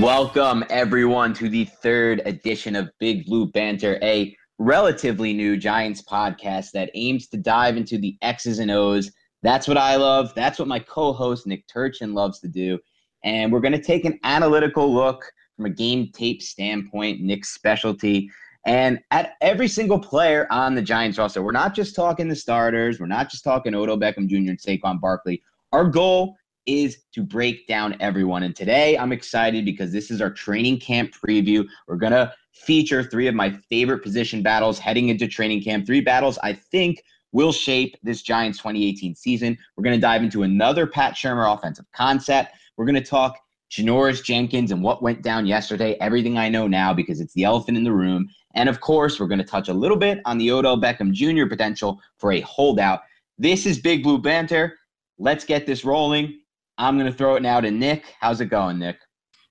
Welcome, everyone, to the third edition of Big Blue Banter, a relatively new Giants podcast that aims to dive into the X's and O's. That's what I love. That's what my co host, Nick Turchin, loves to do. And we're going to take an analytical look from a game tape standpoint, Nick's specialty, and at every single player on the Giants roster. We're not just talking the starters, we're not just talking Odell Beckham Jr. and Saquon Barkley. Our goal is to break down everyone. And today I'm excited because this is our training camp preview. We're going to feature three of my favorite position battles heading into training camp. Three battles I think will shape this Giants 2018 season. We're going to dive into another Pat Shurmur offensive concept. We're going to talk Janoris Jenkins and what went down yesterday, everything I know now because it's the elephant in the room. And of course, we're going to touch a little bit on the Odell Beckham Jr. potential for a holdout. This is Big Blue Banter. Let's get this rolling. I'm going to throw it now to Nick. How's it going, Nick?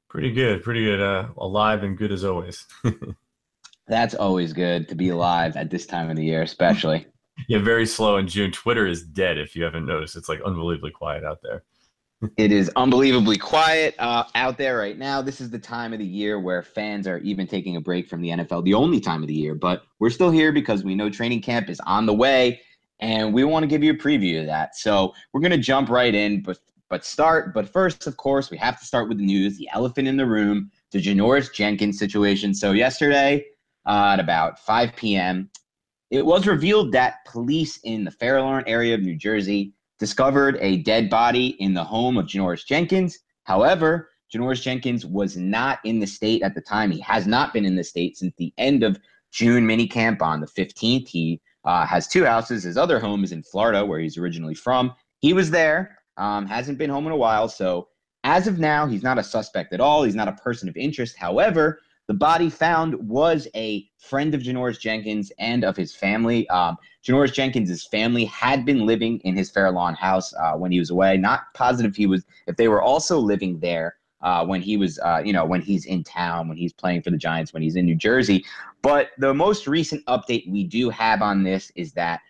Pretty good. Pretty good. Uh, alive and good as always. That's always good to be alive at this time of the year, especially. yeah, very slow in June. Twitter is dead if you haven't noticed. It's like unbelievably quiet out there. it is unbelievably quiet uh, out there right now. This is the time of the year where fans are even taking a break from the NFL, the only time of the year. But we're still here because we know training camp is on the way and we want to give you a preview of that. So we're going to jump right in. But but start, but first, of course, we have to start with the news, the elephant in the room, the Janoris Jenkins situation. So yesterday, uh, at about 5 p.m., it was revealed that police in the Fairlawn area of New Jersey discovered a dead body in the home of Janoris Jenkins. However, Janoris Jenkins was not in the state at the time. He has not been in the state since the end of June minicamp on the 15th. He uh, has two houses. His other home is in Florida, where he's originally from. He was there. Um, hasn't been home in a while. So as of now, he's not a suspect at all. He's not a person of interest. However, the body found was a friend of Janoris Jenkins and of his family. Um, Janoris Jenkins' family had been living in his Fairlawn house uh, when he was away. Not positive he was if they were also living there uh, when he was, uh, you know, when he's in town, when he's playing for the Giants, when he's in New Jersey. But the most recent update we do have on this is that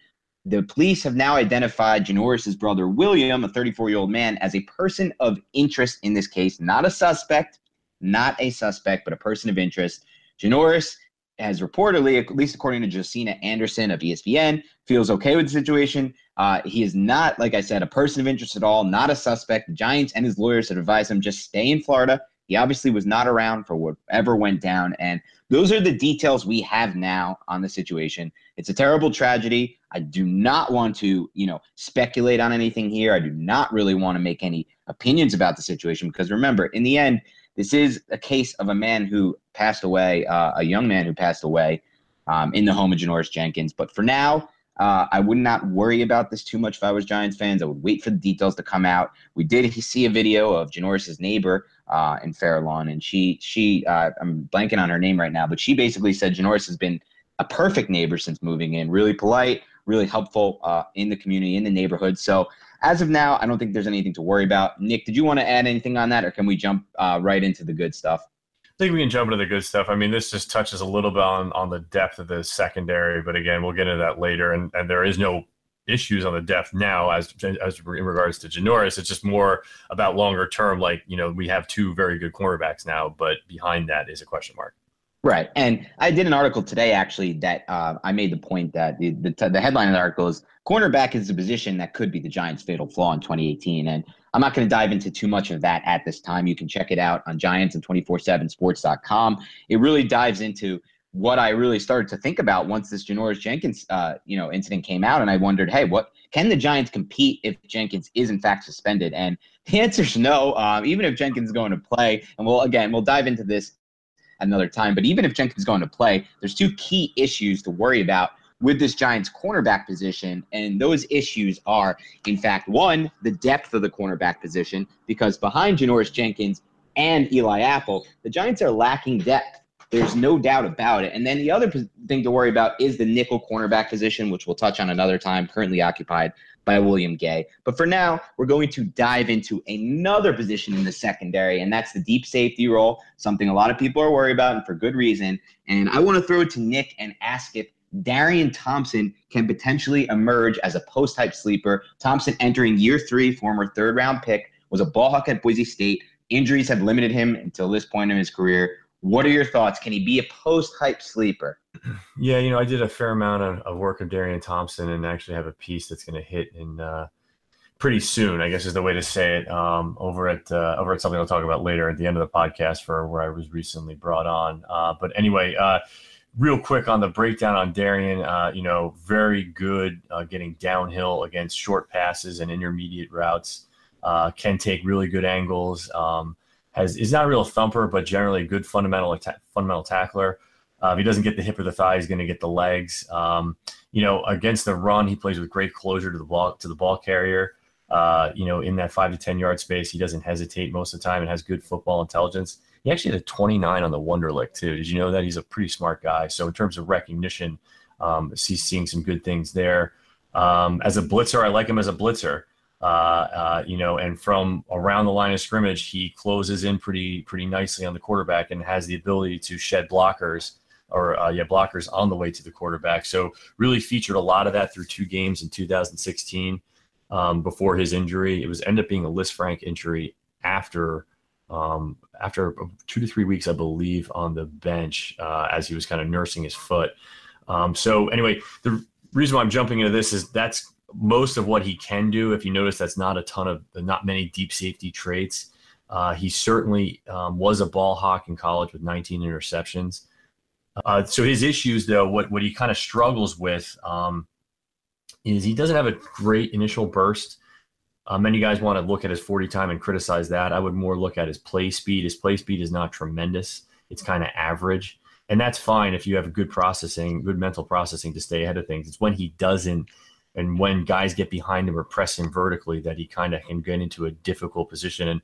the police have now identified Janoris' brother William, a 34 year old man, as a person of interest in this case, not a suspect, not a suspect, but a person of interest. Janoris has reportedly, at least according to Josina Anderson of ESPN, feels okay with the situation. Uh, he is not, like I said, a person of interest at all, not a suspect. The Giants and his lawyers have advised him just stay in Florida. He obviously was not around for whatever went down. And those are the details we have now on the situation. It's a terrible tragedy. I do not want to, you know, speculate on anything here. I do not really want to make any opinions about the situation because remember, in the end, this is a case of a man who passed away, uh, a young man who passed away um, in the home of Janoris Jenkins. But for now, uh, I would not worry about this too much if I was Giants fans. I would wait for the details to come out. We did see a video of Janoris's neighbor uh, in Fairlawn, and she she uh, I'm blanking on her name right now, but she basically said Janoris has been a perfect neighbor since moving in. Really polite, really helpful uh, in the community, in the neighborhood. So as of now, I don't think there's anything to worry about. Nick, did you want to add anything on that, or can we jump uh, right into the good stuff? I think we can jump into the good stuff. I mean, this just touches a little bit on, on the depth of the secondary, but again, we'll get into that later. And, and there is no issues on the depth now as as in regards to Janoris. It's just more about longer term. Like you know, we have two very good cornerbacks now, but behind that is a question mark. Right, and I did an article today actually that uh, I made the point that the the, the headline of the article is cornerback is a position that could be the Giants' fatal flaw in 2018, and I'm not going to dive into too much of that at this time. You can check it out on Giants and 247sports.com. It really dives into what I really started to think about once this Janoris Jenkins, uh, you know, incident came out, and I wondered, hey, what can the Giants compete if Jenkins is in fact suspended? And the answer is no. Um, even if Jenkins is going to play, and we'll again we'll dive into this another time. But even if Jenkins is going to play, there's two key issues to worry about with this Giants cornerback position. And those issues are, in fact, one, the depth of the cornerback position, because behind Janoris Jenkins and Eli Apple, the Giants are lacking depth. There's no doubt about it. And then the other thing to worry about is the nickel cornerback position, which we'll touch on another time, currently occupied by William Gay. But for now, we're going to dive into another position in the secondary, and that's the deep safety role, something a lot of people are worried about, and for good reason. And I want to throw it to Nick and ask if Darian Thompson can potentially emerge as a post type sleeper. Thompson entering year three, former third round pick, was a ball hawk at Boise State. Injuries have limited him until this point in his career. What are your thoughts? Can he be a post hype sleeper? Yeah, you know, I did a fair amount of, of work of Darian Thompson and actually have a piece that's going to hit in uh, pretty soon, I guess is the way to say it, um, over at uh, over at something I'll talk about later at the end of the podcast for where I was recently brought on. Uh, but anyway, uh, real quick on the breakdown on Darian, uh, you know, very good uh, getting downhill against short passes and intermediate routes. can take really good angles. Um, has is not a real thumper, but generally a good fundamental fundamental tackler. Uh, if he doesn't get the hip or the thigh, he's going to get the legs. Um, you know, against the run, he plays with great closure to the ball to the ball carrier. Uh, you know, in that five to ten yard space, he doesn't hesitate most of the time and has good football intelligence. He actually had a 29 on the Wonderlic too. Did you know that he's a pretty smart guy? So in terms of recognition, um, he's seeing some good things there. Um, as a blitzer, I like him as a blitzer. Uh, uh, you know, and from around the line of scrimmage, he closes in pretty pretty nicely on the quarterback and has the ability to shed blockers or uh, yeah blockers on the way to the quarterback. So really featured a lot of that through two games in 2016 um, before his injury. It was ended up being a Lisfranc injury after um, after two to three weeks, I believe, on the bench uh, as he was kind of nursing his foot. Um, so anyway, the reason why I'm jumping into this is that's most of what he can do. If you notice, that's not a ton of, not many deep safety traits. Uh, he certainly um, was a ball hawk in college with 19 interceptions. Uh, so his issues, though, what what he kind of struggles with um, is he doesn't have a great initial burst. Uh, many guys want to look at his 40 time and criticize that. I would more look at his play speed. His play speed is not tremendous. It's kind of average. And that's fine if you have good processing, good mental processing to stay ahead of things. It's when he doesn't and when guys get behind him or press him vertically that he kind of can get into a difficult position. And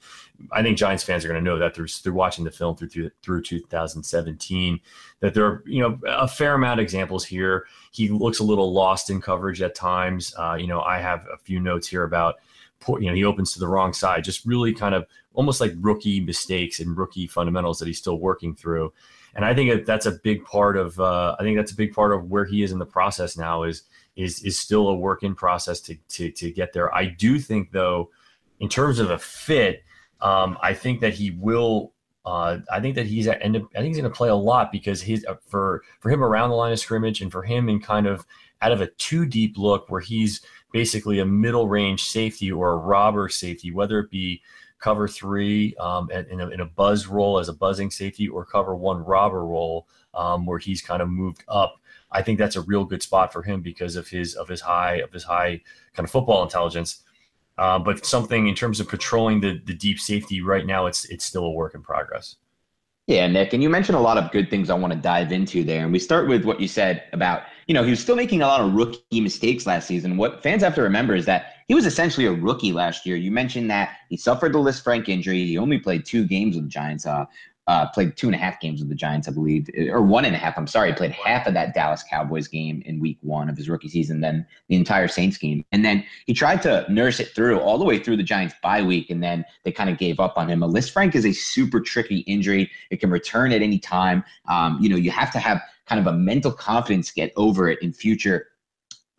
i think giants fans are going to know that through through watching the film through, through through 2017 that there are you know a fair amount of examples here. He looks a little lost in coverage at times. Uh, you know i have a few notes here about you know he opens to the wrong side just really kind of almost like rookie mistakes and rookie fundamentals that he's still working through. And i think that's a big part of uh, i think that's a big part of where he is in the process now is is is still a work in process to to to get there. I do think though, in terms of a fit, um, I think that he will. Uh, I think that he's. I think he's going to play a lot because his uh, for for him around the line of scrimmage and for him in kind of out of a two deep look where he's basically a middle range safety or a robber safety, whether it be cover three um, in, a, in a buzz role as a buzzing safety or cover one robber role um, where he's kind of moved up I think that's a real good spot for him because of his of his high of his high kind of football intelligence. Uh, but something in terms of patrolling the, the deep safety right now, it's it's still a work in progress. Yeah, Nick, and you mentioned a lot of good things I want to dive into there. And we start with what you said about, you know, he was still making a lot of rookie mistakes last season. What fans have to remember is that he was essentially a rookie last year. You mentioned that he suffered the Lisfranc injury. He only played two games with the Giants. Uh, uh, played two and a half games with the Giants, I believe, or one and a half. I'm sorry, played half of that Dallas Cowboys game in week one of his rookie season, then the entire Saints game. And then he tried to nurse it through all the way through the Giants bye week, and then they kind of gave up on him. A Lisfranc is a super tricky injury. It can return at any time. Um, you know, you have to have kind of a mental confidence get over it in future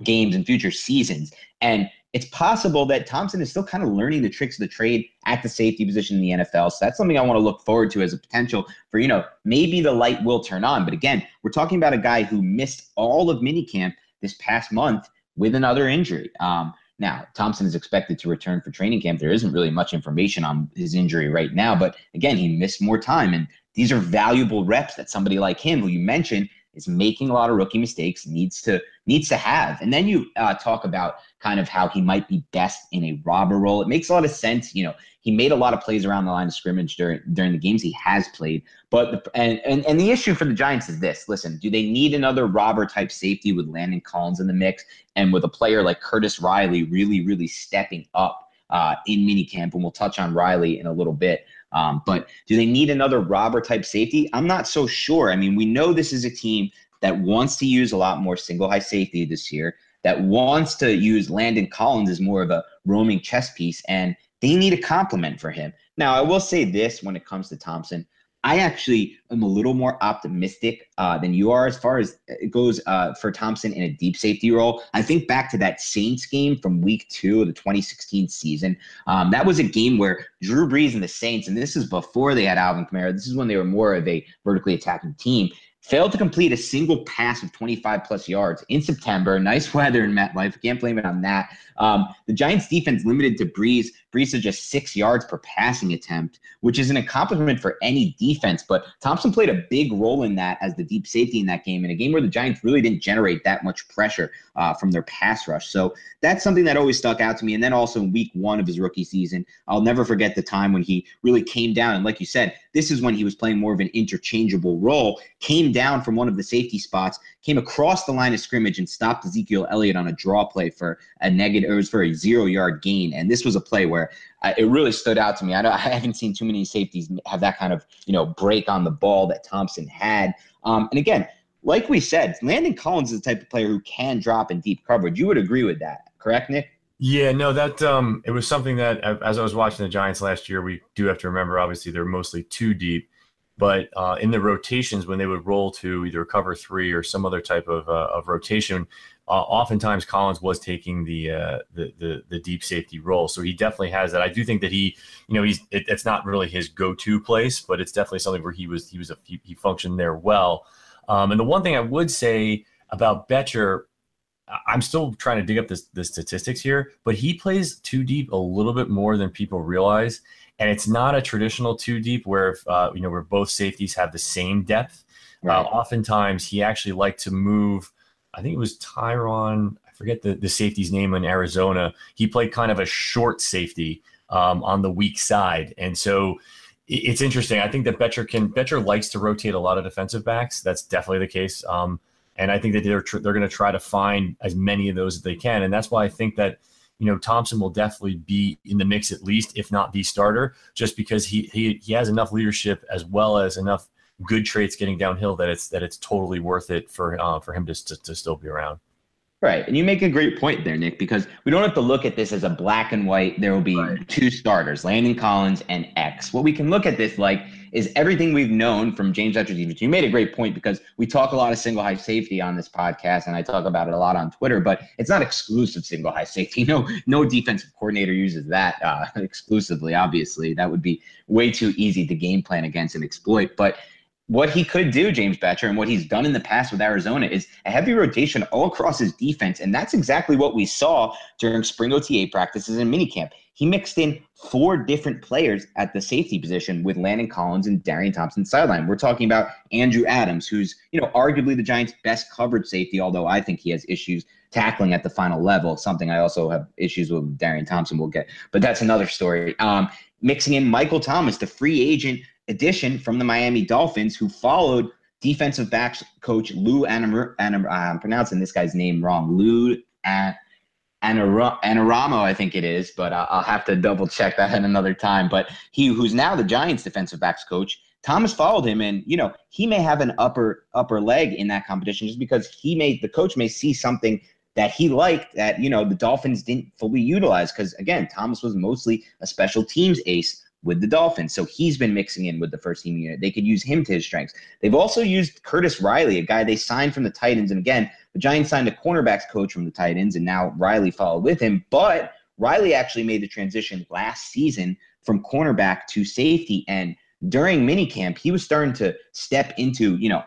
games and future seasons. And it's possible that Thompson is still kind of learning the tricks of the trade at the safety position in the NFL. So that's something I want to look forward to as a potential for, you know, maybe the light will turn on. But again, we're talking about a guy who missed all of minicamp this past month with another injury. Um, now, Thompson is expected to return for training camp. There isn't really much information on his injury right now, but again, he missed more time. And these are valuable reps that somebody like him, who you mentioned, is making a lot of rookie mistakes, needs to needs to have. And then you uh, talk about kind of how he might be best in a robber role. It makes a lot of sense. You know, he made a lot of plays around the line of scrimmage during during the games he has played. But the, and, and and the issue for the Giants is this: listen, do they need another robber type safety with Landon Collins in the mix and with a player like Curtis Riley really really stepping up uh, in minicamp? And we'll touch on Riley in a little bit. Um, but do they need another robber type safety? I'm not so sure. I mean, we know this is a team that wants to use a lot more single high safety this year that wants to use Landon Collins as more of a roaming chess piece, and they need a compliment for him. Now, I will say this when it comes to Thompson. I actually am a little more optimistic uh, than you are as far as it goes uh, for Thompson in a deep safety role. I think back to that Saints game from week two of the 2016 season. Um, that was a game where Drew Brees and the Saints, and this is before they had Alvin Kamara, this is when they were more of a vertically attacking team failed to complete a single pass of 25 plus yards in September. Nice weather in MetLife. Can't blame it on that. Um, the Giants defense limited to Brees. Brees to just six yards per passing attempt, which is an accomplishment for any defense. But Thompson played a big role in that as the deep safety in that game, in a game where the Giants really didn't generate that much pressure uh, from their pass rush. So that's something that always stuck out to me. And then also in week one of his rookie season, I'll never forget the time when he really came down. And like you said, this is when he was playing more of an interchangeable role, came down from one of the safety spots, came across the line of scrimmage and stopped Ezekiel Elliott on a draw play for a negative, it was for a zero yard gain. And this was a play where uh, it really stood out to me. I, I, haven't seen too many safeties have that kind of, you know, break on the ball that Thompson had. Um, and again, like we said, Landon Collins is the type of player who can drop in deep coverage. You would agree with that, correct, Nick? Yeah, no, that um, it was something that as I was watching the Giants last year, we do have to remember. Obviously, they're mostly two deep, but uh, in the rotations when they would roll to either cover three or some other type of uh, of rotation, uh, oftentimes Collins was taking the, uh, the, the the deep safety role. So he definitely has that. I do think that he, you know, he's it, it's not really his go to place, but it's definitely something where he was he was a he functioned there well. Um, and the one thing I would say about Bettcher I'm still trying to dig up this, the statistics here, but he plays two deep a little bit more than people realize, and it's not a traditional two deep where uh, you know where both safeties have the same depth. Uh, right. Uh, oftentimes, he actually liked to move. I think it was Tyrann. I forget the, the safety's name in Arizona. He played kind of a short safety um, on the weak side, and so it's interesting. I think that Bettcher can Bettcher likes to rotate a lot of defensive backs. That's definitely the case. Um, and I think that they're tr- they're going to try to find as many of those as they can, and that's why I think that you know Thompson will definitely be in the mix at least, if not the starter, just because he he he has enough leadership as well as enough good traits getting downhill that it's that it's totally worth it for uh, for him to, to to still be around. Right. And you make a great point there, Nick, because we don't have to look at this as a black and white. There will be right. two starters, Landon Collins and X. What we can look at this like is everything we've known from James Bettcher's defense. You made a great point because we talk a lot of single high safety on this podcast, and I talk about it a lot on Twitter, but it's not exclusive single high safety. No, no defensive coordinator uses that uh, exclusively, obviously. That would be way too easy to game plan against and exploit. But what he could do, James Bettcher, and what he's done in the past with Arizona is a heavy rotation all across his defense. And that's exactly what we saw during spring OTA practices and minicamp. He mixed in four different players at the safety position with Landon Collins and Darian Thompson sideline. We're talking about Andrew Adams, who's, you know, arguably the Giants' best coverage safety, although I think he has issues tackling at the final level, something I also have issues with Darian Thompson we'll get. But that's another story. Um, mixing in Michael Thomas, the free agent addition from the Miami Dolphins, who followed defensive backs coach Lou Anam- Anam- I'm pronouncing this guy's name wrong. Lou An- Anarumo, I think it is, but I'll have to double check that at another time. But he, who's now the Giants' defensive backs coach, Thomas followed him, and you know he may have an upper upper leg in that competition just because he may the coach may see something that he liked that you know the Dolphins didn't fully utilize because again Thomas was mostly a special teams ace with the Dolphins. So he's been mixing in with the first team unit. They could use him to his strengths. They've also used Curtis Riley, a guy they signed from the Titans. And again, the Giants signed a cornerbacks coach from the Titans, and now Riley followed with him. But Riley actually made the transition last season from cornerback to safety. And during minicamp, he was starting to step into, you know,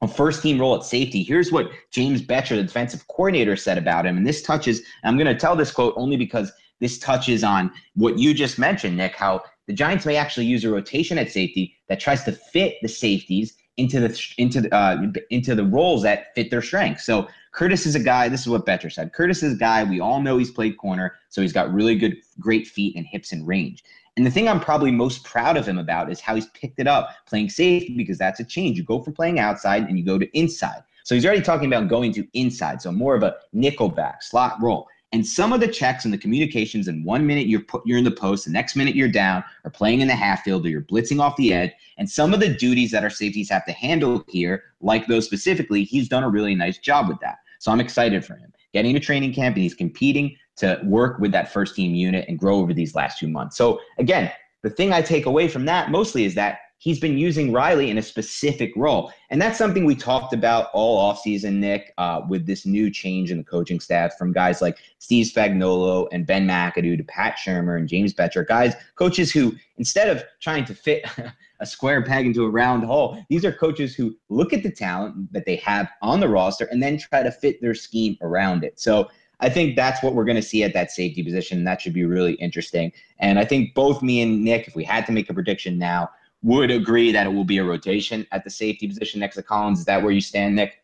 a first team role at safety. Here's what James Bettcher, the defensive coordinator, said about him. And this touches, I'm going to tell this quote only because this touches on what you just mentioned, Nick, how the Giants may actually use a rotation at safety that tries to fit the safeties into the into the uh, into the roles that fit their strengths. So Curtis is a guy. This is what Bettcher said. Curtis is a guy. We all know he's played corner, so he's got really good, great feet and hips and range. And the thing I'm probably most proud of him about is how he's picked it up playing safety because that's a change. You go from playing outside and you go to inside. So he's already talking about going to inside, so more of a nickel back slot role. And some of the checks and the communications in one minute you're put you're in the post, the next minute you're down, or playing in the half field, or you're blitzing off the edge. And some of the duties that our safeties have to handle here, like those specifically, he's done a really nice job with that. So I'm excited for him. Getting to training camp and he's competing to work with that first team unit and grow over these last two months. So again, the thing I take away from that mostly is that he's been using Riley in a specific role. And that's something we talked about all offseason, Nick, uh, with this new change in the coaching staff from guys like Steve Spagnuolo and Ben McAdoo to Pat Shurmur and James Bettcher, guys, coaches who, instead of trying to fit a square peg into a round hole, these are coaches who look at the talent that they have on the roster and then try to fit their scheme around it. So I think that's what we're going to see at that safety position. That should be really interesting. And I think both me and Nick, if we had to make a prediction now, would agree that it will be a rotation at the safety position next to Collins. Is that where you stand, Nick?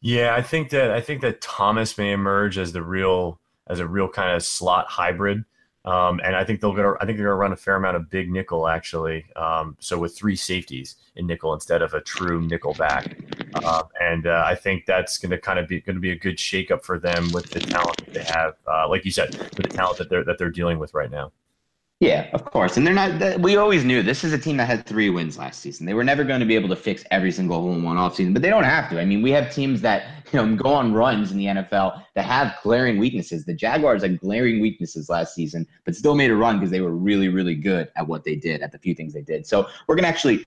Yeah, I think that I think that Thomas may emerge as the real as a real kind of slot hybrid. Um, and I think they'll go. I think they're going to run a fair amount of big nickel actually. Um, so with three safeties in nickel instead of a true nickel back, uh, and uh, I think that's going to kind of be going to be a good shakeup for them with the talent that they have. Uh, like you said, with the talent that they're that they're dealing with right now. Yeah, of course. And they're not, we always knew this is a team that had three wins last season. They were never going to be able to fix every single hole in one offseason, but they don't have to. I mean, we have teams that, you know, go on runs in the NFL that have glaring weaknesses. The Jaguars had glaring weaknesses last season, but still made a run because they were really, really good at what they did, at the few things they did. So we're going to actually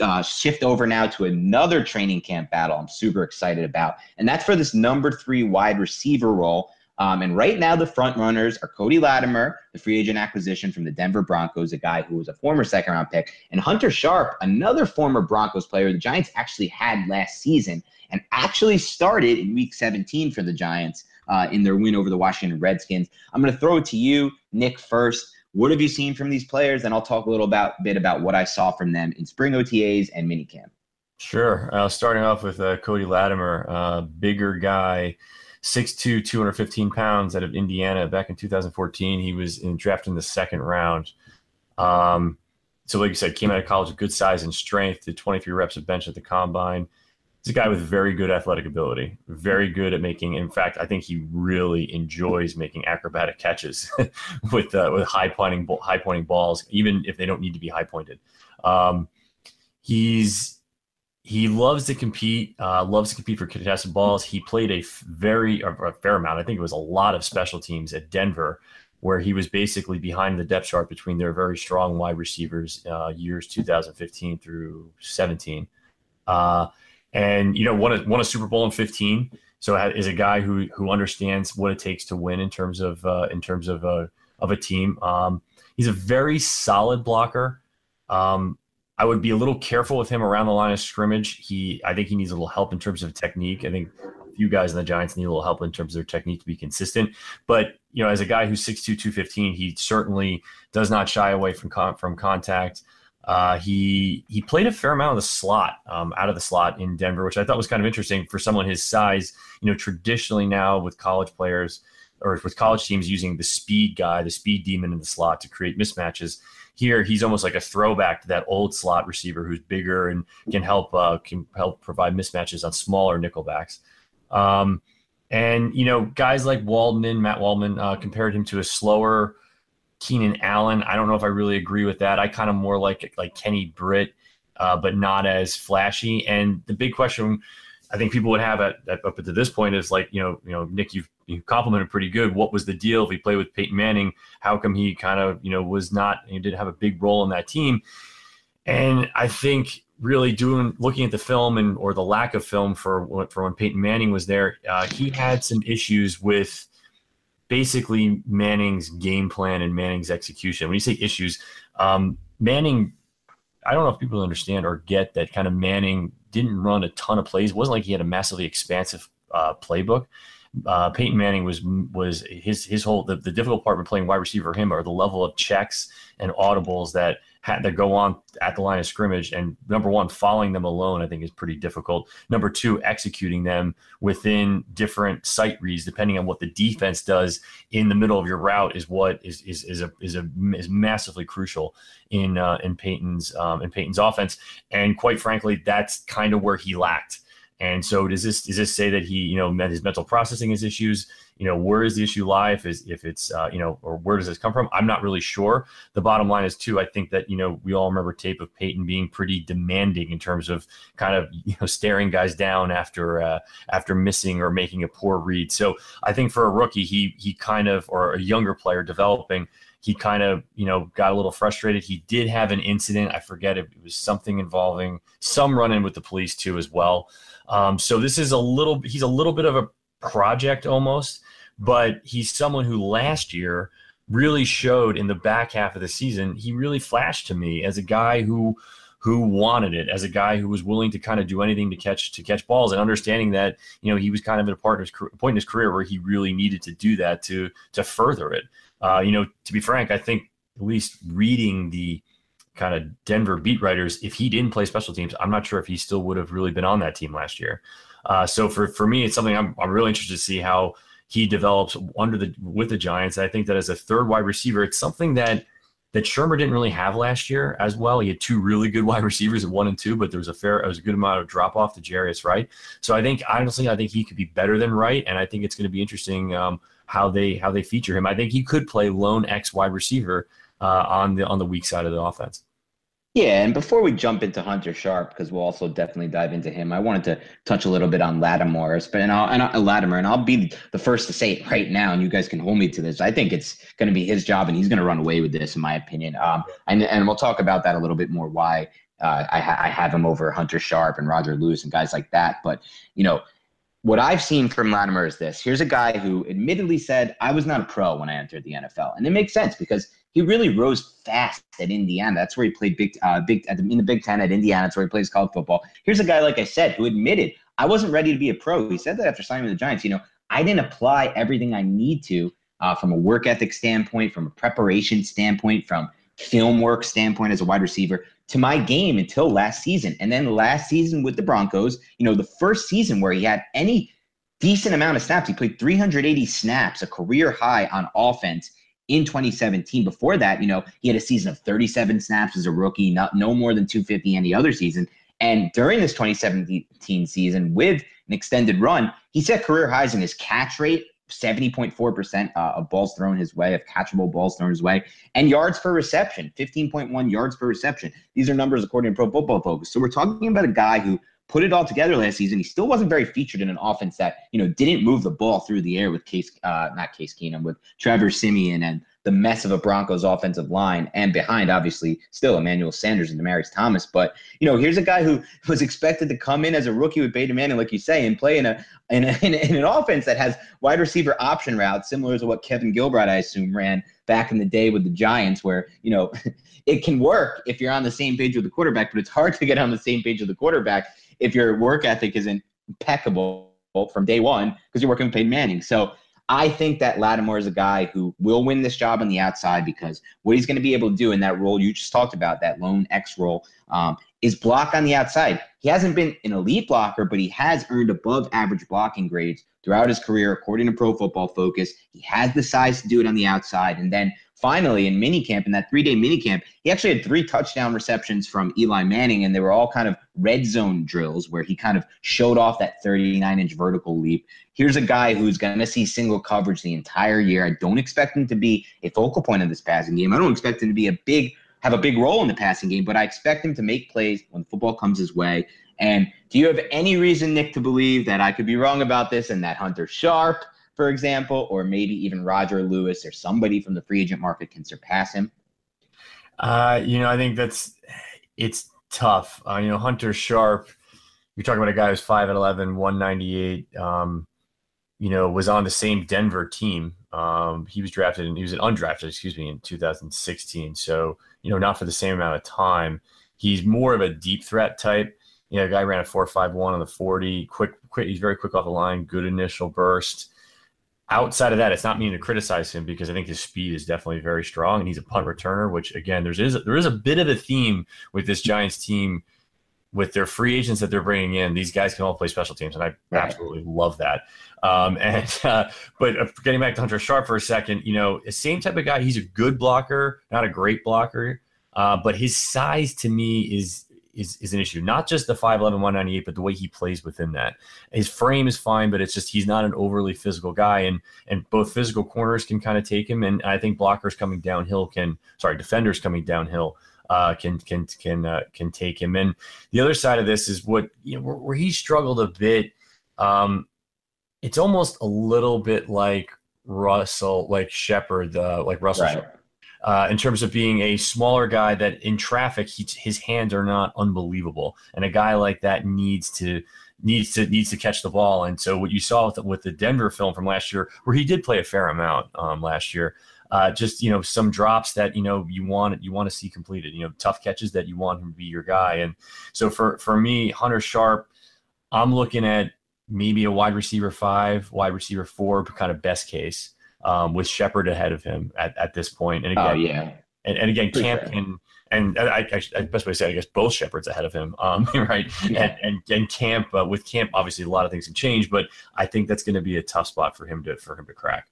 uh, shift over now to another training camp battle I'm super excited about. And that's for this number three wide receiver role. Um, and right now, the front runners are Cody Latimer, the free agent acquisition from the Denver Broncos, a guy who was a former second round pick, and Hunter Sharp, another former Broncos player the Giants actually had last season and actually started in week 17 for the Giants uh, in their win over the Washington Redskins. I'm going to throw it to you, Nick, first. What have you seen from these players? And I'll talk a little about, bit about what I saw from them in spring OTAs and minicamp. Sure. Uh, starting off with uh, Cody Latimer, uh, bigger guy. 6'2", 215 pounds out of Indiana back in 2014. He was in, drafted in the second round. Um, so, like you said, came out of college with good size and strength, did 23 reps of bench at the combine. He's a guy with very good athletic ability, very good at making. In fact, I think he really enjoys making acrobatic catches with uh, with high pointing high pointing balls, even if they don't need to be high pointed. Um, he's he loves to compete, uh, loves to compete for contested balls. He played a very a fair amount. I think it was a lot of special teams at Denver, where he was basically behind the depth chart between their very strong wide receivers uh, years 2015 through 17. Uh, and you know, won a won a Super Bowl in 15. So is a guy who who understands what it takes to win in terms of uh, in terms of a uh, of a team. Um, he's a very solid blocker. Um, I would be a little careful with him around the line of scrimmage. He, I think he needs a little help in terms of technique. I think a few guys in the Giants need a little help in terms of their technique to be consistent. But you know, as a guy who's 6'2", 215, he certainly does not shy away from con- from contact. Uh, he he played a fair amount of the slot, um, out of the slot in Denver, which I thought was kind of interesting for someone his size. You know, traditionally now with college players or with college teams using the speed guy, the speed demon in the slot to create mismatches. Here, he's almost like a throwback to that old slot receiver who's bigger and can help uh, can help provide mismatches on smaller nickelbacks. Um, and you know, guys like Waldman, Matt Waldman, uh, compared him to a slower Keenan Allen. I don't know if I really agree with that. I kind of more like like Kenny Britt, uh, but not as flashy. And the big question I think people would have at, at, up to this point is like, you know, you know, Nick, you've you complimented pretty good. What was the deal if he played with Peyton Manning? How come he kind of, you know, was not, he didn't have a big role in that team? And I think really doing looking at the film and or the lack of film for for when Peyton Manning was there, uh, he had some issues with basically Manning's game plan and Manning's execution. When you say issues, um, Manning, I don't know if people understand or get that kind of Manning didn't run a ton of plays. It wasn't like he had a massively expansive uh, playbook. Uh, Peyton Manning was was his his whole the, the difficult part with playing wide receiver him are the level of checks and audibles that that go on at the line of scrimmage. And number one, following them alone, I think is pretty difficult. Number two, executing them within different sight reads, depending on what the defense does in the middle of your route, is what is is is a is a is massively crucial in uh, in Peyton's um, in Peyton's offense. And quite frankly, that's kind of where he lacked. And so does this does this say that he you know his mental processing his issues? You know where is the issue lie? If is if it's uh, you know or where does this come from? I'm not really sure. The bottom line is too. I think that you know we all remember tape of Peyton being pretty demanding in terms of kind of you know staring guys down after uh, after missing or making a poor read. So I think for a rookie, he he kind of or a younger player developing he kind of you know got a little frustrated he did have an incident i forget it was something involving some run-in with the police too as well um, so this is a little he's a little bit of a project almost, but he's someone who last year really showed in the back half of the season. He really flashed to me as a guy who who wanted it as a guy who was willing to kind of do anything to catch to catch balls and understanding that you know he was kind of at a part point in his career where he really needed to do that to to further it. Uh, you know, to be frank, I think at least reading the kind of Denver beat writers, if he didn't play special teams, I'm not sure if he still would have really been on that team last year. Uh, so for for me, it's something I'm I'm really interested to see how he develops under the with the Giants. I think that as a third wide receiver, it's something that that Shurmur didn't really have last year as well. He had two really good wide receivers at one and two, but there was a fair, it was a good amount of drop off to Jarius Wright. So I think honestly, I think he could be better than Wright, and I think it's going to be interesting um, how they how they feature him. I think he could play lone X wide receiver uh, on the on the weak side of the offense. Yeah, and before we jump into Hunter Sharp, because we'll also definitely dive into him, I wanted to touch a little bit on Lattimore, but and I'll, and I'll, Latimer, and I'll be the first to say it right now, and you guys can hold me to this. I think it's going to be his job, and he's going to run away with this, in my opinion. Um, and and we'll talk about that a little bit more. Why uh, I, ha- I have him over Hunter Sharp and Roger Lewis and guys like that, but you know what I've seen from Latimer is this. Here's a guy who admittedly said, I was not a pro when I entered the NFL. And it makes sense because he really rose fast at Indiana. That's where he played big, uh, big in the Big Ten at Indiana. That's where he plays college football. Here's a guy, like I said, who admitted, I wasn't ready to be a pro. He said that after signing with the Giants. You know, I didn't apply everything I need to uh, from a work ethic standpoint, from a preparation standpoint, from film work standpoint as a wide receiver to my game until last season. And then last season with the Broncos, you know, the first season where he had any decent amount of snaps, he played 380 snaps, a career high on offense in 2017. Before that, you know, he had a season of 37 snaps as a rookie, not no more than 250 any other season. And during this 2017 season, with an extended run, he set career highs in his catch rate, 70.4% uh, of balls thrown his way, of catchable balls thrown his way, and yards per reception, 15.1 yards per reception. These are numbers according to Pro Football Focus. So we're talking about a guy who put it all together last season. He still wasn't very featured in an offense that, you know, didn't move the ball through the air with Case, uh, not Case Keenum, with Trevor Siemian and the mess of a Broncos offensive line, and behind, obviously, still Emmanuel Sanders and Demaryius Thomas. But you know, here's a guy who was expected to come in as a rookie with Peyton Manning, like you say, and play in a in, a, in, a, in an offense that has wide receiver option routes, similar to what Kevin Gilbride, I assume, ran back in the day with the Giants, where you know it can work if you're on the same page with the quarterback, but it's hard to get on the same page with the quarterback if your work ethic isn't impeccable from day one because you're working with Peyton Manning. So I think that Lattimore is a guy who will win this job on the outside because what he's going to be able to do in that role you just talked about, that lone X role, um, is block on the outside. He hasn't been an elite blocker, but he has earned above average blocking grades throughout his career, according to Pro Football Focus. He has the size to do it on the outside. And then finally in minicamp, in that three day minicamp, he actually had three touchdown receptions from Eli Manning, and they were all kind of red zone drills where he kind of showed off that 39 inch vertical leap. Here's a guy who's going to see single coverage the entire year. I don't expect him to be a focal point of this passing game. I don't expect him to be a big have a big role in the passing game, but I expect him to make plays when football comes his way. And do you have any reason, Nick, to believe that I could be wrong about this and that Hunter Sharp for example, or maybe even Roger Lewis or somebody from the free agent market can surpass him? Uh, you know, I think that's it's tough. Uh, you know, Hunter Sharp, you're talking about a guy who's 5'11, 198, um, you know, was on the same Denver team. Um, he was drafted and he was an undrafted, excuse me, in 2016. So, you know, not for the same amount of time. He's more of a deep threat type. You know, guy ran a 4.51 on the 40, quick, quick. He's very quick off the line, good initial burst outside of that, it's not meaning to criticize him because I think his speed is definitely very strong and he's a punt returner, which again, there's is there is a bit of a theme with this Giants team with their free agents that they're bringing in. These guys can all play special teams, and I right. absolutely love that. Um, and uh, but uh, getting back to Hunter Sharp for a second, you know, the same type of guy. He's a good blocker, not a great blocker, uh, but his size to me is is, is an issue. Not just the 5'11, 198, but the way he plays within that. His frame is fine, but it's just he's not an overly physical guy. And and both physical corners can kind of take him. And I think blockers coming downhill can sorry, defenders coming downhill uh, can can can uh, can take him. And the other side of this is what you know where, where he struggled a bit. Um, it's almost a little bit like Russell, like Shepard, uh, like Russell right uh, in terms of being a smaller guy that in traffic he, his hands are not unbelievable, and a guy like that needs to needs to needs to catch the ball. And so what you saw with the, with the Denver film from last year, where he did play a fair amount um, last year, uh, just you know some drops that you know you want you want to see completed. You know tough catches that you want him to be your guy. And so for for me, Hunter Sharp, I'm looking at maybe a wide receiver five, wide receiver four, kind of best case um, with Shepard ahead of him at, at this point. And again, oh, yeah. And, and again, Camp can, and I, I, I, best way to say, it, I guess both Shepards ahead of him, um, right? Yeah. And, and, and Camp uh, with Camp, obviously a lot of things can change, but I think that's going to be a tough spot for him to for him to crack.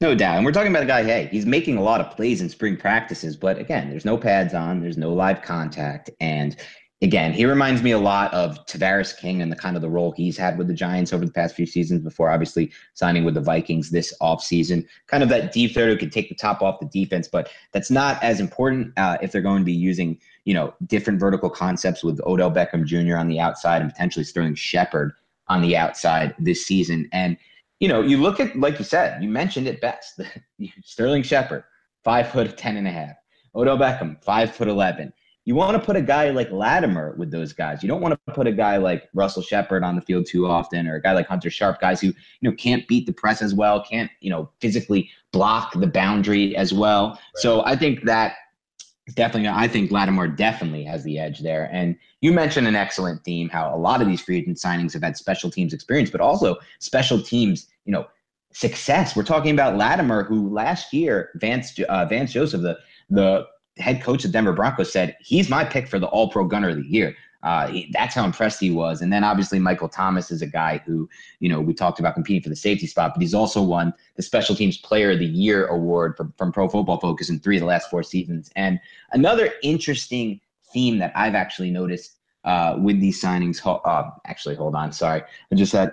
No doubt. And we're talking about a guy, hey, he's making a lot of plays in spring practices, but again, there's no pads on, there's no live contact. And again, he reminds me a lot of Tavarres King and the kind of the role he's had with the Giants over the past few seasons before obviously signing with the Vikings this offseason. Kind of that deep threat who can take the top off the defense, but that's not as important uh, if they're going to be using, you know, different vertical concepts with Odell Beckham Jr. on the outside and potentially Sterling Shepard on the outside this season. And, you know, you look at, like you said, you mentioned it best. Sterling Shepard, five foot ten and a half. Odell Beckham, five foot eleven you want to put a guy like Latimer with those guys. You don't want to put a guy like Russell Shepard on the field too often, or a guy like Hunter Sharp, guys who you know can't beat the press as well, can't you know physically block the boundary as well. Right. So I think that definitely, I think Lattimore definitely has the edge there. And you mentioned an excellent theme, how a lot of these free agent signings have had special teams experience, but also special teams, you know, success. We're talking about Lattimore, who last year Vance uh, Vance Joseph, the the head coach of Denver Broncos said he's my pick for the All Pro Gunner of the Year. Uh, that's how impressed he was. And then obviously Michael Thomas is a guy who, you know, we talked about competing for the safety spot, but he's also won the Special Teams Player of the Year award from, from Pro Football Focus in three of the last four seasons. And another interesting theme that I've actually noticed uh, with these signings. Uh, actually, hold on, sorry, I just had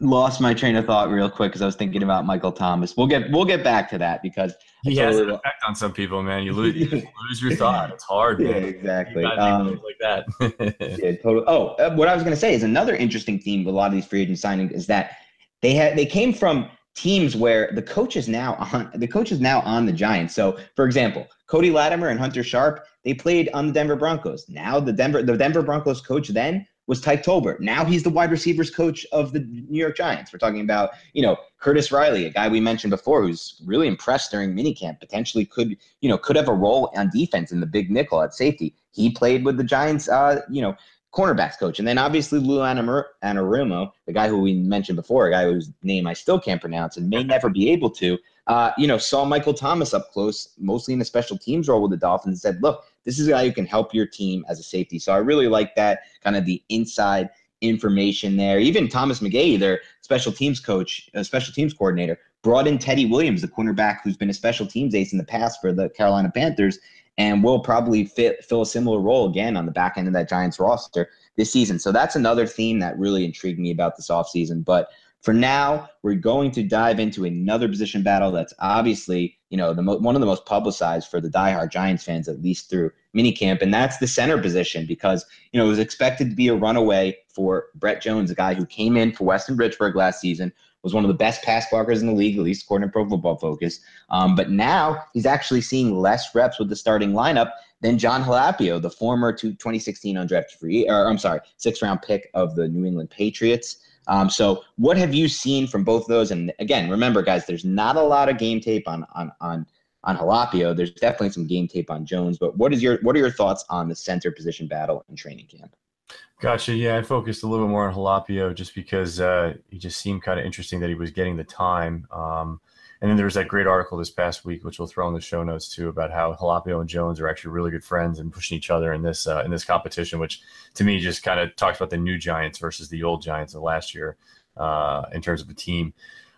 lost my train of thought real quick because I was thinking about Michael Thomas. We'll get we'll get back to that because he has an effect on some people, man. You lose, you lose your thought. It's hard, man. Yeah, exactly. Um, like that. yeah, totally. Oh, uh, what I was going to say is another interesting theme with a lot of these free agent signings is that they had they came from teams where the coach is now on the coach is now on the Giants. So, for example, Cody Latimer and Hunter Sharp, they played on the Denver Broncos. Now the Denver the Denver Broncos coach then was Tyke Tolbert. Now he's the wide receivers coach of the New York Giants. We're talking about, you know, Curtis Riley, a guy we mentioned before who's really impressed during minicamp, potentially could, you know, could have a role on defense in the big nickel at safety. He played with the Giants, uh, you know, cornerbacks coach. And then obviously Lou Anarumo, the guy who we mentioned before, a guy whose name I still can't pronounce and may never be able to, uh, you know, saw Michael Thomas up close, mostly in a special teams role with the Dolphins, and said, look, this is a guy who can help your team as a safety. So I really like that kind of the inside information there. Even Thomas McGaughey, their special teams coach, a special teams coordinator, brought in Teddy Williams, the cornerback who's been a special teams ace in the past for the Carolina Panthers, and will probably fit, fill a similar role again on the back end of that Giants roster this season. So that's another theme that really intrigued me about this offseason. But for now, we're going to dive into another position battle that's obviously, you know, the mo- one of the most publicized for the diehard Giants fans, at least through minicamp, and that's the center position because, you know, it was expected to be a runaway for Brett Jones, a guy who came in for Weston Richburg last season, was one of the best pass blockers in the league, at least according to Pro Football Focus. Um, but now he's actually seeing less reps with the starting lineup than Jon Halapio, the former 2016 undrafted free, or I'm sorry, six round pick of the New England Patriots. Um, so, what have you seen from both of those? And again, remember, guys, there's not a lot of game tape on on on on Halapio. There's definitely some game tape on Jones. But what is your what are your thoughts on the center position battle in training camp? Gotcha. Yeah, I focused a little bit more on Halapio just because uh, he just seemed kind of interesting that he was getting the time. Um, and then there was that great article this past week, which we'll throw in the show notes too, about how Halapio and Jones are actually really good friends and pushing each other in this uh, in this competition, which to me just kind of talks about the new Giants versus the old Giants of last year uh, in terms of the team.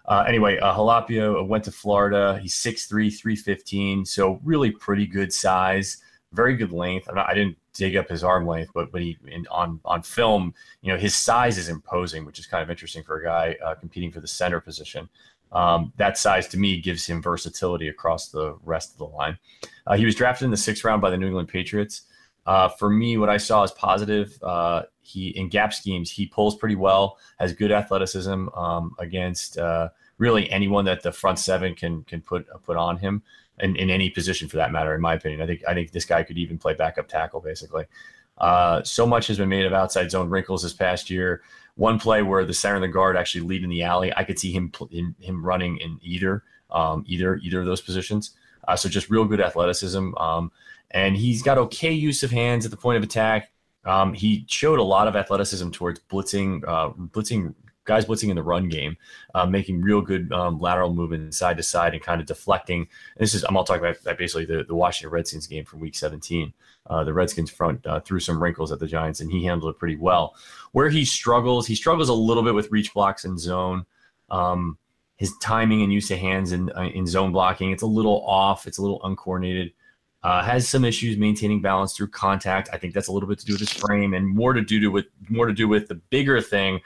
Uh, anyway, uh, Halapio went to Florida. He's 6'3", 315, so really pretty good size, very good length. Not, i didn't dig up his arm length, but but he in, on on film, you know, his size is imposing, which is kind of interesting for a guy uh, competing for the center position. Um, that size to me gives him versatility across the rest of the line. Uh, he was drafted in the sixth round by the New England Patriots. Uh, for me, what I saw is positive. Uh, he in gap schemes, he pulls pretty well, has good athleticism um, against uh, really anyone that the front seven can can put put on him, in, in any position for that matter. In my opinion, I think I think this guy could even play backup tackle basically. Uh, so much has been made of outside zone wrinkles this past year one play where the center and the guard actually lead in the alley. I could see him him running in either um, either either of those positions. Uh, so just real good athleticism. Um, and he's got okay use of hands at the point of attack. Um, he showed a lot of athleticism towards blitzing, uh, blitzing guys blitzing in the run game, uh, making real good um, lateral movement side to side and kind of deflecting. And this is I'm all talking about basically the, the Washington Redskins game from Week 17. Uh, the Redskins front uh, threw some wrinkles at the Giants, and he handled it pretty well. Where he struggles, he struggles a little bit with reach blocks and zone. Um, his timing and use of hands in uh, in zone blocking, it's a little off. It's a little uncoordinated. Uh, has some issues maintaining balance through contact. I think that's a little bit to do with his frame, and more to do with more to do with the bigger thing,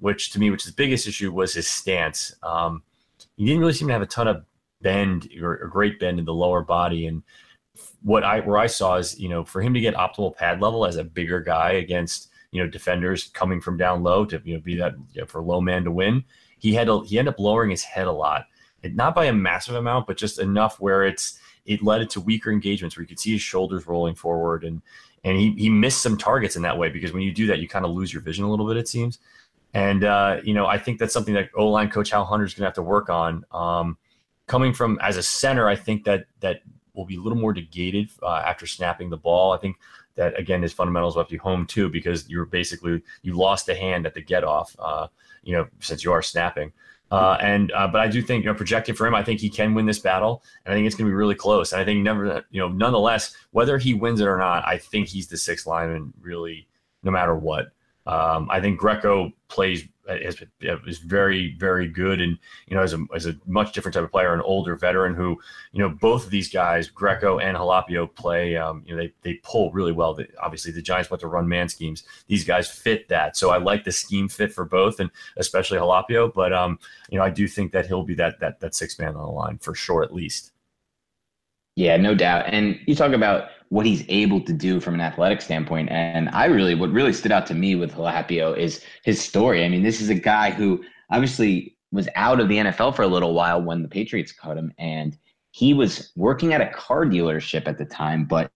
which to me, which is the biggest issue, was his stance. Um, he didn't really seem to have a ton of bend or, or great bend in the lower body, and what I where I saw is you know for him to get optimal pad level as a bigger guy against you know defenders coming from down low to you know be that you know, for low man to win, he had a, he ended up lowering his head a lot, it, not by a massive amount, but just enough where it's it led it to weaker engagements where you could see his shoulders rolling forward. And and he, he missed some targets in that way because when you do that you kind of lose your vision a little bit it seems and uh, you know i think that's something that o-line coach hal hunter is going to have to work on um, coming from as a center i think that that will be a little more negated uh, after snapping the ball i think that again his fundamentals have to be home too because you're basically you lost the hand at the get off uh, you know since you are snapping uh, and uh, but I do think you know projecting for him, I think he can win this battle, and I think it's going to be really close. And I think never, you know, nonetheless, whether he wins it or not, I think he's the sixth lineman really, no matter what. Um, I think Greco plays is, is very very good and you know as a, as a much different type of player an older veteran who you know both of these guys Greco and Halapio play um, you know they, they pull really well. The, obviously the Giants want to run man schemes. These guys fit that. So I like the scheme fit for both and especially Halapio but um you know I do think that he'll be that that that six man on the line for sure at least. Yeah no doubt. And you talk about what he's able to do from an athletic standpoint. And I really, what really stood out to me with Halapio is his story. I mean, this is a guy who obviously was out of the NFL for a little while when the Patriots cut him, and he was working at a car dealership at the time, but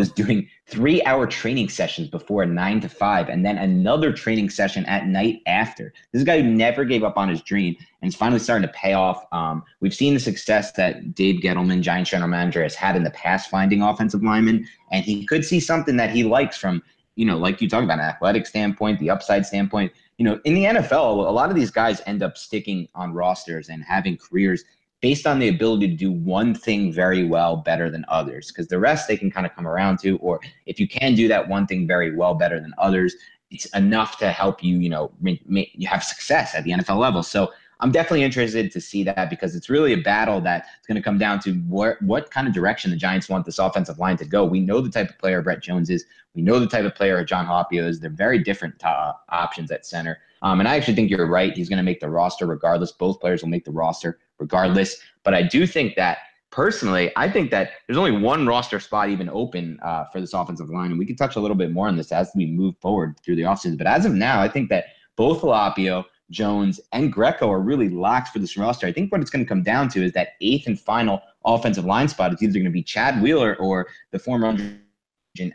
was doing three hour training sessions before nine to five, and then another training session at night after. This guy who never gave up on his dream and is finally starting to pay off. Um, we've seen the success that Dave Gettleman, Giant general manager, has had in the past finding offensive linemen, and he could see something that he likes from you know, like you talk about an athletic standpoint, the upside standpoint, you know, in the NFL, a lot of these guys end up sticking on rosters and having careers based on the ability to do one thing very well better than others because the rest they can kind of come around to or if you can do that one thing very well better than others it's enough to help you you know make, make, you have success at the NFL level so I'm definitely interested to see that because it's really a battle that's going to come down to what what kind of direction the Giants want this offensive line to go. We know the type of player Brett Jones is. We know the type of player jon Halapio is. They're very different uh, options at center. Um, and I actually think you're right. He's going to make the roster regardless. Both players will make the roster regardless. But I do think that personally, I think that there's only one roster spot even open uh, for this offensive line. And we can touch a little bit more on this as we move forward through the offseason. But as of now, I think that both Halapio Jones, and Greco are really locked for this roster. I think what it's going to come down to is that eighth and final offensive line spot is either going to be Chad Wheeler or the former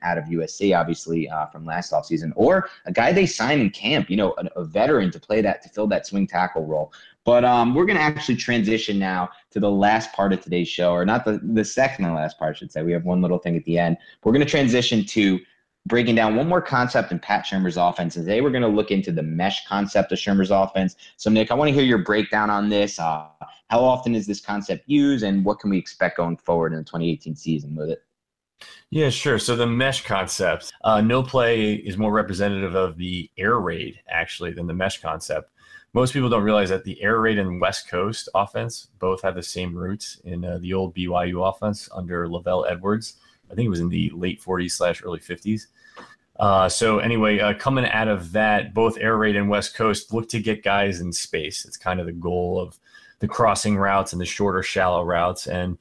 out of USC, obviously uh, from last offseason, or a guy they sign in camp, you know, a, a, veteran to play that to fill that swing tackle role. But um, we're going to actually transition now to the last part of today's show, or not the the second and last part, I should say. We have one little thing at the end. We're going to transition to breaking down one more concept in Pat Shurmur's offense. And today we're going to look into the mesh concept of Shurmur's offense. So, Nick, I want to hear your breakdown on this. Uh, how often is this concept used, and what can we expect going forward in the 2018 season with it? Yeah, sure. So the mesh concept, uh, no play is more representative of the air raid actually than the mesh concept. Most people don't realize that the air raid and West Coast offense both have the same roots in uh, the old BYU offense under LaVell Edwards. I think it was in the late 40s slash early 50s. Uh, so anyway, uh, coming out of that, both air raid and West Coast look to get guys in space. It's kind of the goal of the crossing routes and the shorter, shallow routes. And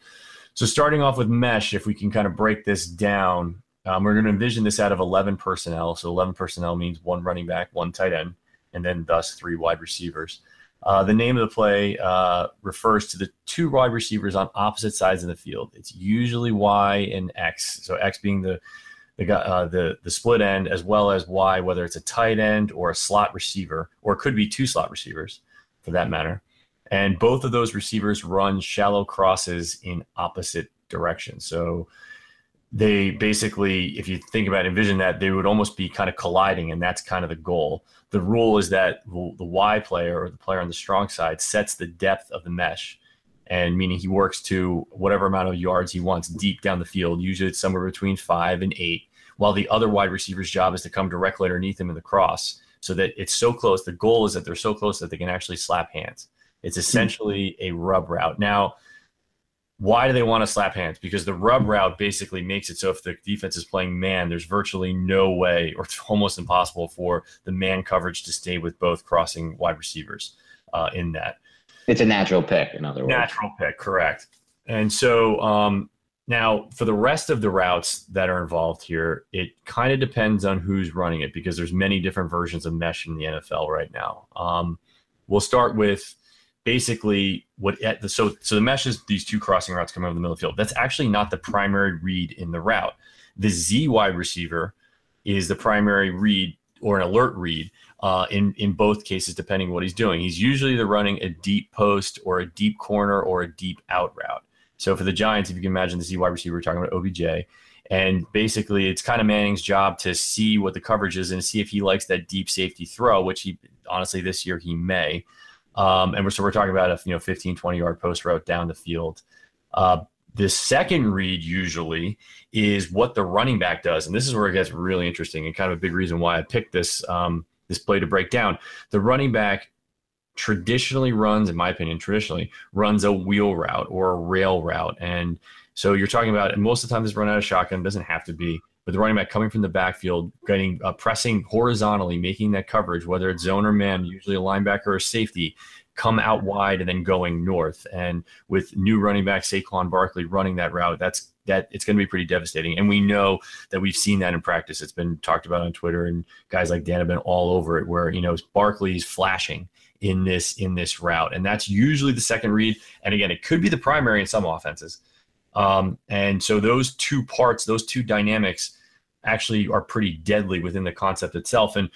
so starting off with mesh, if we can kind of break this down, um, we're going to envision this out of 11 personnel. So 11 personnel means one running back, one tight end, and then thus three wide receivers. Uh, the name of the play uh, refers to the two wide receivers on opposite sides of the field. It's usually Y and X. So X being the the uh, the the split end, as well as Y, whether it's a tight end or a slot receiver, or it could be two slot receivers, for that matter. And both of those receivers run shallow crosses in opposite directions. So they basically, if you think about it, envision that they would almost be kind of colliding, and that's kind of the goal. The rule is that the Y player or the player on the strong side sets the depth of the mesh, and meaning he works to whatever amount of yards he wants deep down the field. Usually it's somewhere between five and eight, while the other wide receiver's job is to come directly underneath him in the cross so that it's so close. The goal is that they're so close that they can actually slap hands. It's hmm. essentially a rub route. Now, why do they want to slap hands? Because the rub route basically makes it so if the defense is playing man, there's virtually no way, or it's almost impossible for the man coverage to stay with both crossing wide receivers uh, in that. It's a natural pick, in other words. Natural pick, correct. And so um, now for the rest of the routes that are involved here, it kind of depends on who's running it because there's many different versions of mesh in the NFL right now. Um, we'll start with basically what the, so so the mesh is these two crossing routes coming over the middle of the field. That's actually not the primary read in the route. The Z wide receiver is the primary read or an alert read uh, in in both cases, depending what he's doing. He's usually either running a deep post or a deep corner or a deep out route. So for the Giants, if you can imagine the Z wide receiver, we're talking about OBJ. And basically, it's kind of Manning's job to see what the coverage is and see if he likes that deep safety throw, which he honestly this year he may. Um, and we're, so we're talking about a you know 15, 20 yard post route down the field. Uh, the second read usually is what the running back does, and this is where it gets really interesting and kind of a big reason why I picked this um, this play to break down. The running back traditionally runs, in my opinion, traditionally runs a wheel route or a rail route, and so you're talking about, and most of the time this run out of shotgun doesn't have to be with the running back coming from the backfield, getting uh, pressing horizontally, making that coverage, whether it's zone or man, usually a linebacker or safety, come out wide and then going north. And with new running back Saquon Barkley running that route, that's that it's going to be pretty devastating. And we know that we've seen that in practice. It's been talked about on Twitter, and guys like Dan have been all over it. Where you know Barkley's flashing in this in this route, and that's usually the second read. And again, it could be the primary in some offenses. Um, and so those two parts, those two dynamics actually are pretty deadly within the concept itself. And,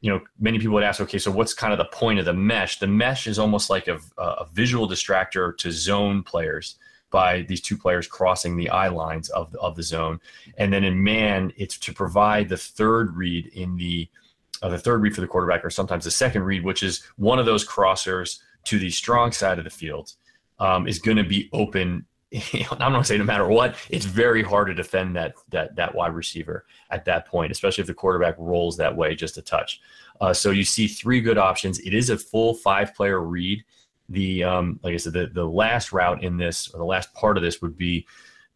you know, many people would ask, okay, so what's kind of the point of the mesh? The mesh is almost like a, a visual distractor to zone players. by these two players crossing the eye lines of the, of the zone. And then in man, it's to provide the third read in the uh, the third read for the quarterback, or sometimes the second read, which is one of those crossers to the strong side of the field, um, is going to be open. I'm not say no matter what, it's very hard to defend that that that wide receiver at that point, especially if the quarterback rolls that way just a touch. Uh, so you see three good options. It is a full five player read the um, like I said, the the last route in this or the last part of this would be,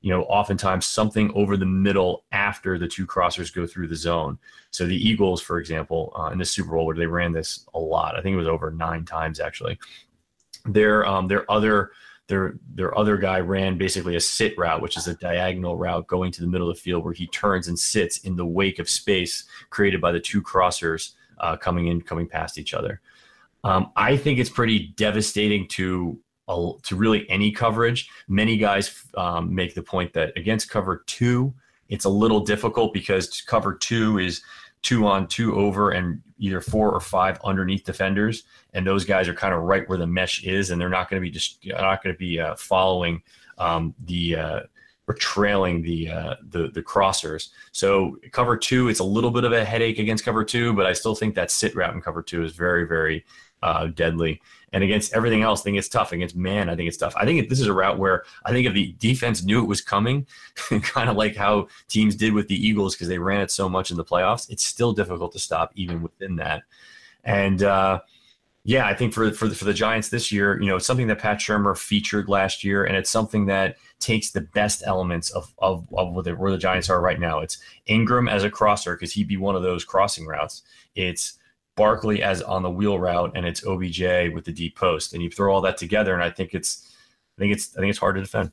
you know, oftentimes something over the middle after the two crossers go through the zone. So the Eagles, for example, uh, in the Super Bowl where they ran this a lot, I think it was over nine times actually. Their um, their other their their other guy ran basically a sit route, which is a diagonal route going to the middle of the field where he turns and sits in the wake of space created by the two crossers uh, coming in, coming past each other. Um, I think it's pretty devastating to uh, to really any coverage. Many guys um, make the point that against cover two, it's a little difficult because cover two is two on two over and either four or five underneath defenders, and those guys are kind of right where the mesh is, and they're not going to be just not going to be uh, following um, the. Uh, or trailing the, uh, the the crossers. So cover two, it's a little bit of a headache against cover two, but I still think that sit route in cover two is very very uh, deadly. And against everything else, I think it's tough. Against man, I think it's tough. I think this is a route where I think if the defense knew it was coming, kind of like how teams did with the Eagles because they ran it so much in the playoffs, it's still difficult to stop even within that. And uh, yeah, I think for for the, for the Giants this year, you know, it's something that Pat Shurmur featured last year, and it's something that takes the best elements of of, of where, the, where the Giants are right now. It's Ingram as a crosser because he'd be one of those crossing routes. It's Barkley as on the wheel route, and it's OBJ with the deep post, and you throw all that together, and I think it's, I think it's, I think it's hard to defend.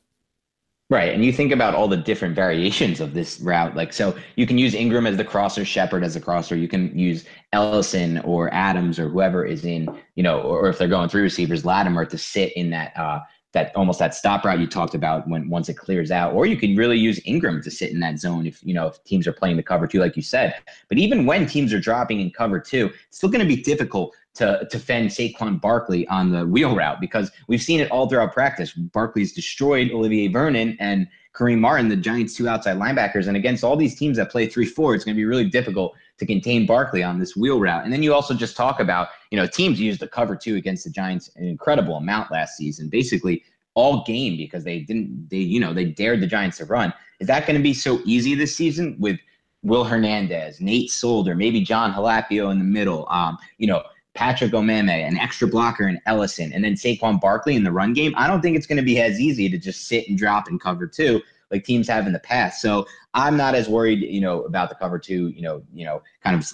Right. And you think about all the different variations of this route. Like, so you can use Ingram as the crosser, Shepard as a crosser. You can use Ellison or Adams or whoever is in, you know, or, if they're going three receivers, Latimer to sit in that uh, that almost that stop route you talked about when once it clears out or you can really use ingram to sit in that zone if you know if teams are playing the cover two like you said but even when teams are dropping in cover two it's still going to be difficult to defend Saquon Barkley on the wheel route because we've seen it all throughout practice. Barkley's destroyed Olivier Vernon and Kareem Martin, the Giants' two outside linebackers. And against all these teams that play 3 4, it's going to be really difficult to contain Barkley on this wheel route. And then you also just talk about, you know, teams used the cover two against the Giants an incredible amount last season, basically all game because they didn't, they, you know, they dared the Giants to run. Is that going to be so easy this season with Will Hernandez, Nate Solder, maybe Jon Halapio in the middle, um, you know, Patrick Omameh, an extra blocker and Ellison, and then Saquon Barkley in the run game? I don't think it's going to be as easy to just sit and drop and cover two like teams have in the past. So I'm not as worried, you know, about the cover two, you know, you know, kind of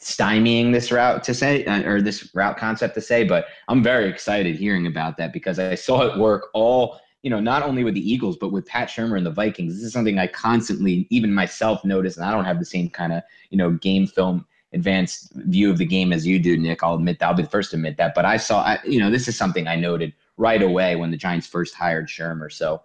stymieing this route to say uh, or this route concept to say, but I'm very excited hearing about that because I saw it work all, you know, not only with the Eagles but with Pat Shurmur and the Vikings. This is something I constantly, even myself, notice, and I don't have the same kind of, you know, game film advanced view of the game as you do, Nick. I'll admit that. I'll be the first to admit that. But I saw, I, you know, this is something I noted right away when the Giants first hired Shurmur. So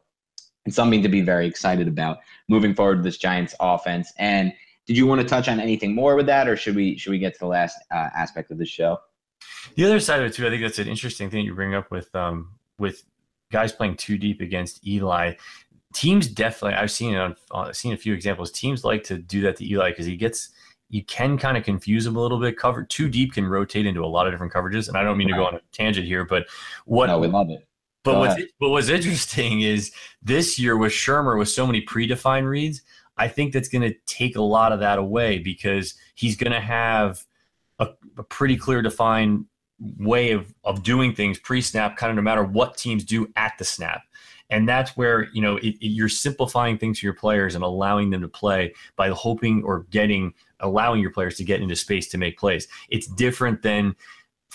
and something to be very excited about moving forward with this Giants offense. And did you want to touch on anything more with that, or should we should we get to the last uh, aspect of the show? The other side of it too, I think that's an interesting thing you bring up with um, with guys playing two deep against Eli. Teams definitely, I've seen it on, I've seen a few examples. Teams like to do that to Eli because he gets you can kind of confuse him a little bit. Cover two deep can rotate into a lot of different coverages, and I don't mean right. to go on a tangent here, but what no, we love it. But what's, but what's interesting is this year with Shurmur with so many predefined reads, I think that's going to take a lot of that away because he's going to have a, a, pretty clear defined way of, of doing things pre-snap, kind of no matter what teams do at the snap. And that's where you know it, it, you're simplifying things for your players and allowing them to play by hoping or getting allowing your players to get into space to make plays. It's different than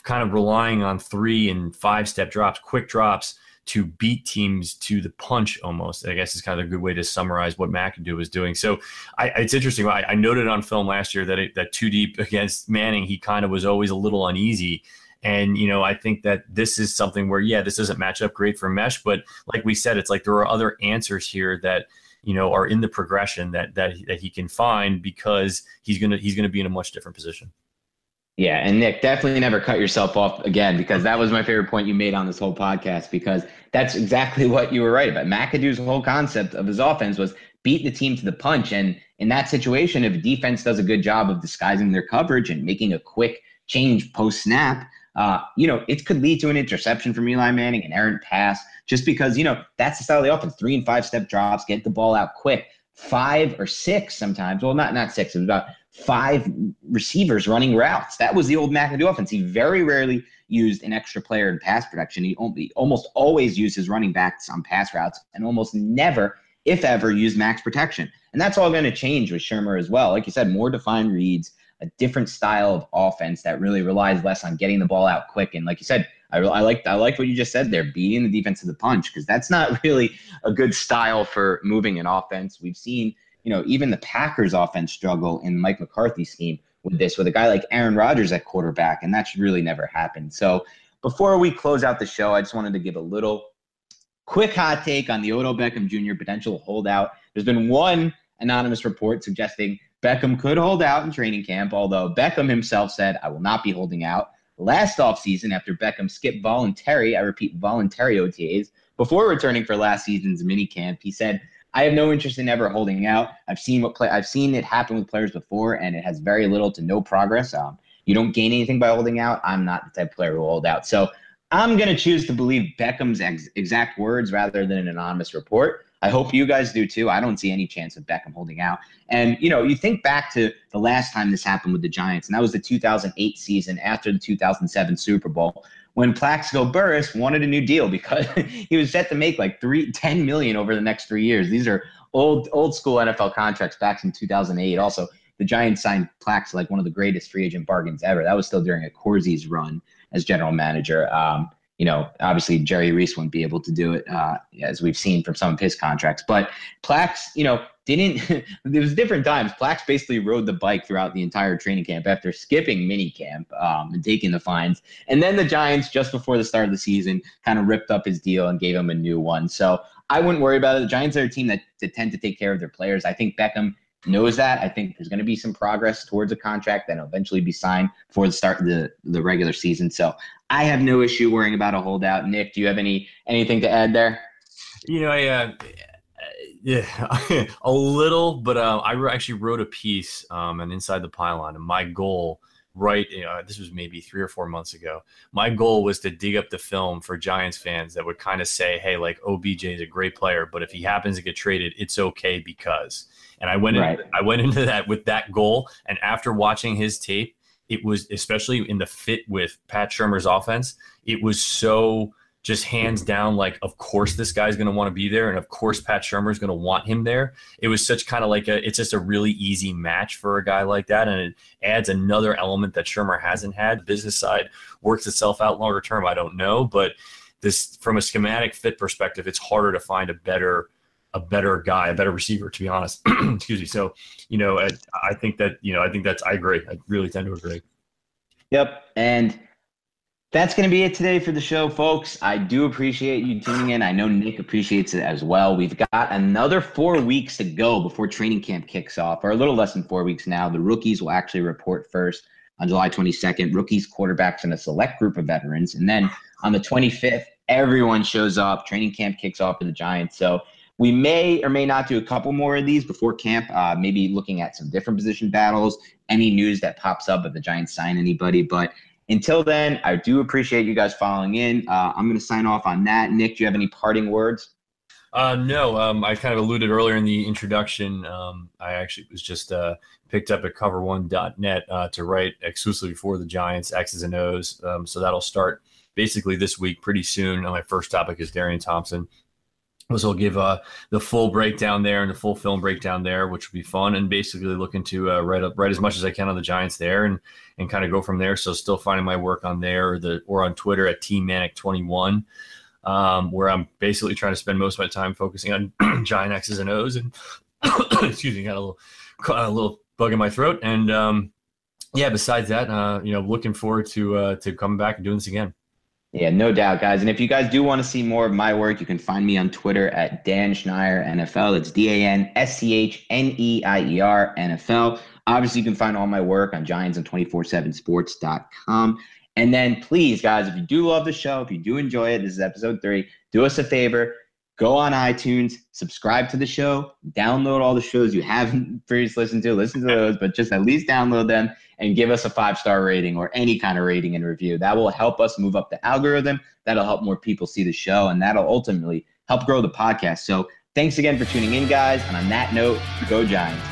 kind of relying on three and five step drops, quick drops to beat teams to the punch almost. I guess is kind of a good way to summarize what McAdoo was doing. So I, it's interesting. I, I, noted on film last year that it, that two deep against Manning, he kind of was always a little uneasy. And you know, I think that this is something where yeah, this doesn't match up great for mesh, but like we said, it's like there are other answers here that you know are in the progression that that that he can find because he's gonna he's gonna be in a much different position. Yeah, and Nick, definitely never cut yourself off again because that was my favorite point you made on this whole podcast because that's exactly what you were right about. McAdoo's whole concept of his offense was beat the team to the punch. And in that situation, if defense does a good job of disguising their coverage and making a quick change post snap, uh, you know, it could lead to an interception from Eli Manning, an errant pass, just because, you know, that's the style of the offense. Three and five step drops, get the ball out quick. Five or six sometimes. Well, not not six. It was about five receivers running routes. That was the old McAdoo offense. He very rarely used an extra player in pass protection. He almost always used his running backs on pass routes and almost never, if ever, used max protection. And that's all going to change with Shurmur as well. Like you said, more defined reads, a different style of offense that really relies less on getting the ball out quick. And like you said, I, I like I like what you just said there, beating the defense to the punch, because that's not really a good style for moving an offense. We've seen you know, even the Packers offense struggle in Mike McCarthy's scheme with this, with a guy like Aaron Rodgers at quarterback, and that should really never happen. So before we close out the show, I just wanted to give a little quick hot take on the Odell Beckham Jr. potential holdout. There's been one anonymous report suggesting Beckham could hold out in training camp, although Beckham himself said, I will not be holding out. Last offseason, after Beckham skipped voluntary, I repeat, voluntary OTAs, before returning for last season's mini camp, he said, I have no interest in ever holding out. I've seen what play I've seen it happen with players before, and it has very little to no progress. Um, you don't gain anything by holding out. I'm not the type of player who hold out. So I'm going to choose to believe Beckham's ex- exact words rather than an anonymous report. I hope you guys do too. I don't see any chance of Beckham holding out. And you know, you think back to the last time this happened with the Giants, and that was the 2008 season after the 2007 Super Bowl, when Plaxico Burress wanted a new deal because he was set to make like three, 10 million over the next three years. These are old, old school NFL contracts back in 2008. Also, the Giants signed Plax like one of the greatest free agent bargains ever. That was still during Accorsi's run as general manager. Um, you know, obviously Jerry Reese wouldn't be able to do it, uh, as we've seen from some of his contracts. But Plax, you know, didn't. there was different times. Plax basically rode the bike throughout the entire training camp after skipping mini camp um, and taking the fines. And then the Giants, just before the start of the season, kind of ripped up his deal and gave him a new one. So I wouldn't worry about it. The Giants are a team that, that tend to take care of their players. I think Beckham knows that. I think there's going to be some progress towards a contract that will eventually be signed for the start of the, the regular season. So I have no issue worrying about a holdout. Nick, do you have any anything to add there? You know, I uh, yeah, a little, but uh, I actually wrote a piece um, and inside the pylon, and my goal right you know, this was maybe three or four months ago my goal was to dig up the film for giants fans that would kind of say hey like obj is a great player but if he happens to get traded it's okay because and i went right. in, i went into that with that goal and after watching his tape it was especially in the fit with pat shurmur's offense it was so just hands down like of course this guy's going to want to be there and of course pat shurmur is going to want him there. It was such kind of like a it's just a really easy match for a guy like that and it adds another element that shurmur hasn't had. Business side works itself out longer term i don't know but this from a schematic fit perspective it's harder to find a better a better guy a better receiver to be honest. Excuse me. So you know I, I think that you know i think that's i agree. I really tend to agree. Yep and that's going to be it today for the show, folks. I do appreciate you tuning in. I know Nick appreciates it as well. We've got another four weeks to go before training camp kicks off, or a little less than four weeks now. The rookies will actually report first on July 22nd. Rookies, quarterbacks, and a select group of veterans. And then on the 25th, everyone shows up. Training camp kicks off for the Giants. So we may or may not do a couple more of these before camp, uh, maybe looking at some different position battles, any news that pops up if the Giants sign anybody. But until then, I do appreciate you guys following in. Uh, I'm going to sign off on that. Nick, do you have any parting words? Uh, no, um, I kind of alluded earlier in the introduction. Um, I actually was just uh, picked up at cover1.net uh, to write exclusively for the Giants, X's and O's. Um, so that'll start basically this week pretty soon. my first topic is Darian Thompson. So I'll give uh, the full breakdown there and the full film breakdown there, which will be fun, and basically looking to uh, write up write as much as I can on the Giants there, and and kind of go from there. So still finding my work on there or the or on Twitter at tmanic21, um, where I'm basically trying to spend most of my time focusing on Giant X's and O's, and excuse me, got a little a little bug in my throat, and um, yeah. Besides that, uh, you know, looking forward to uh, to coming back and doing this again. Yeah, no doubt, guys. And if you guys do want to see more of my work, you can find me on Twitter at Dan Schneier NFL. It's D A N S C H N E I E R NFL. Obviously, you can find all my work on Giants and 247sports.com. And then please, guys, if you do love the show, if you do enjoy it, this is episode three, do us a favor. Go on iTunes, subscribe to the show, download all the shows you haven't previously listened to, listen to those, but just at least download them and give us a five star rating or any kind of rating and review. That will help us move up the algorithm. That'll help more people see the show, and that'll ultimately help grow the podcast. So thanks again for tuning in, guys. And on that note, go Giants.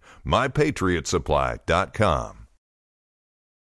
mypatriotsupply.com.